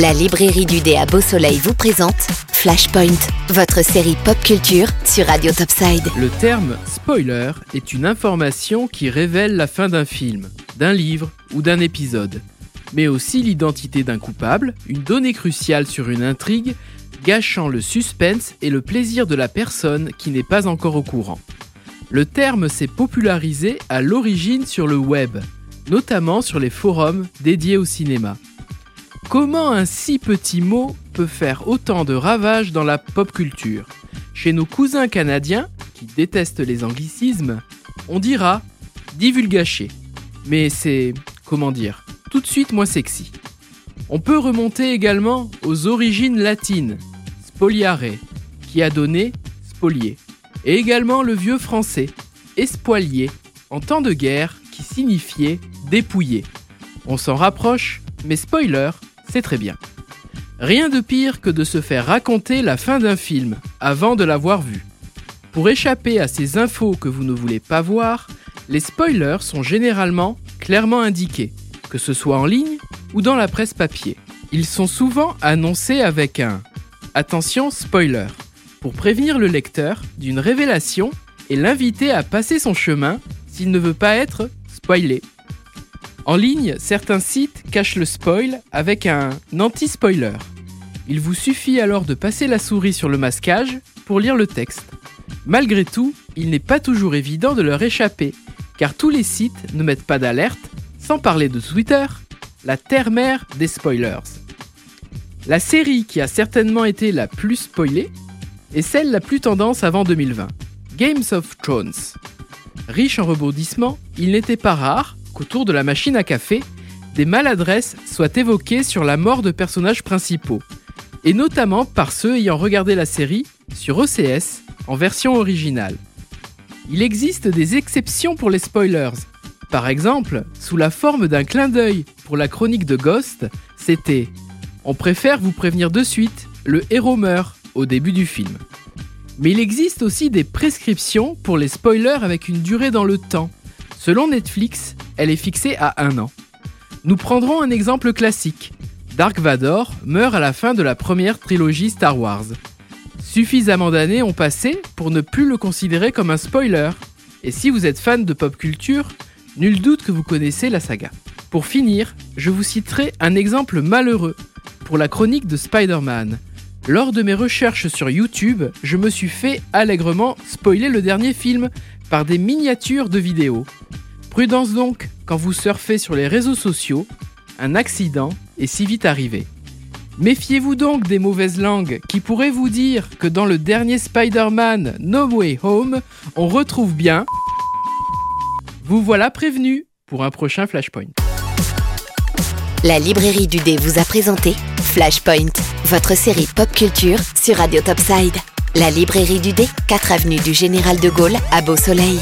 La librairie du dé à Beau Soleil vous présente Flashpoint, votre série pop culture sur Radio Topside. Le terme spoiler est une information qui révèle la fin d'un film, d'un livre ou d'un épisode, mais aussi l'identité d'un coupable, une donnée cruciale sur une intrigue, gâchant le suspense et le plaisir de la personne qui n'est pas encore au courant. Le terme s'est popularisé à l'origine sur le web, notamment sur les forums dédiés au cinéma. Comment un si petit mot peut faire autant de ravages dans la pop culture? Chez nos cousins canadiens, qui détestent les anglicismes, on dira divulgaché. Mais c'est, comment dire, tout de suite moins sexy. On peut remonter également aux origines latines, spoliare, qui a donné spolier. Et également le vieux français, espoilier, en temps de guerre, qui signifiait dépouiller. On s'en rapproche, mais spoiler, c'est très bien. Rien de pire que de se faire raconter la fin d'un film avant de l'avoir vu. Pour échapper à ces infos que vous ne voulez pas voir, les spoilers sont généralement clairement indiqués, que ce soit en ligne ou dans la presse papier. Ils sont souvent annoncés avec un Attention spoiler pour prévenir le lecteur d'une révélation et l'inviter à passer son chemin s'il ne veut pas être spoilé. En ligne, certains sites cachent le spoil avec un anti-spoiler. Il vous suffit alors de passer la souris sur le masquage pour lire le texte. Malgré tout, il n'est pas toujours évident de leur échapper, car tous les sites ne mettent pas d'alerte, sans parler de Twitter, la terre-mère des spoilers. La série qui a certainement été la plus spoilée est celle la plus tendance avant 2020, Games of Thrones. Riche en rebondissements, il n'était pas rare qu'autour de la machine à café, des maladresses soient évoquées sur la mort de personnages principaux, et notamment par ceux ayant regardé la série sur OCS en version originale. Il existe des exceptions pour les spoilers. Par exemple, sous la forme d'un clin d'œil pour la chronique de Ghost, c'était On préfère vous prévenir de suite, le héros meurt au début du film. Mais il existe aussi des prescriptions pour les spoilers avec une durée dans le temps. Selon Netflix, elle est fixée à un an. Nous prendrons un exemple classique. Dark Vador meurt à la fin de la première trilogie Star Wars. Suffisamment d'années ont passé pour ne plus le considérer comme un spoiler. Et si vous êtes fan de pop culture, nul doute que vous connaissez la saga. Pour finir, je vous citerai un exemple malheureux pour la chronique de Spider-Man. Lors de mes recherches sur YouTube, je me suis fait allègrement spoiler le dernier film par des miniatures de vidéos. Prudence donc, quand vous surfez sur les réseaux sociaux, un accident est si vite arrivé. Méfiez-vous donc des mauvaises langues qui pourraient vous dire que dans le dernier Spider-Man No Way Home, on retrouve bien... Vous voilà prévenu pour un prochain Flashpoint. La librairie du dé vous a présenté Flashpoint, votre série pop culture sur Radio Topside. La librairie du dé, 4 avenue du Général de Gaulle à Beau Soleil.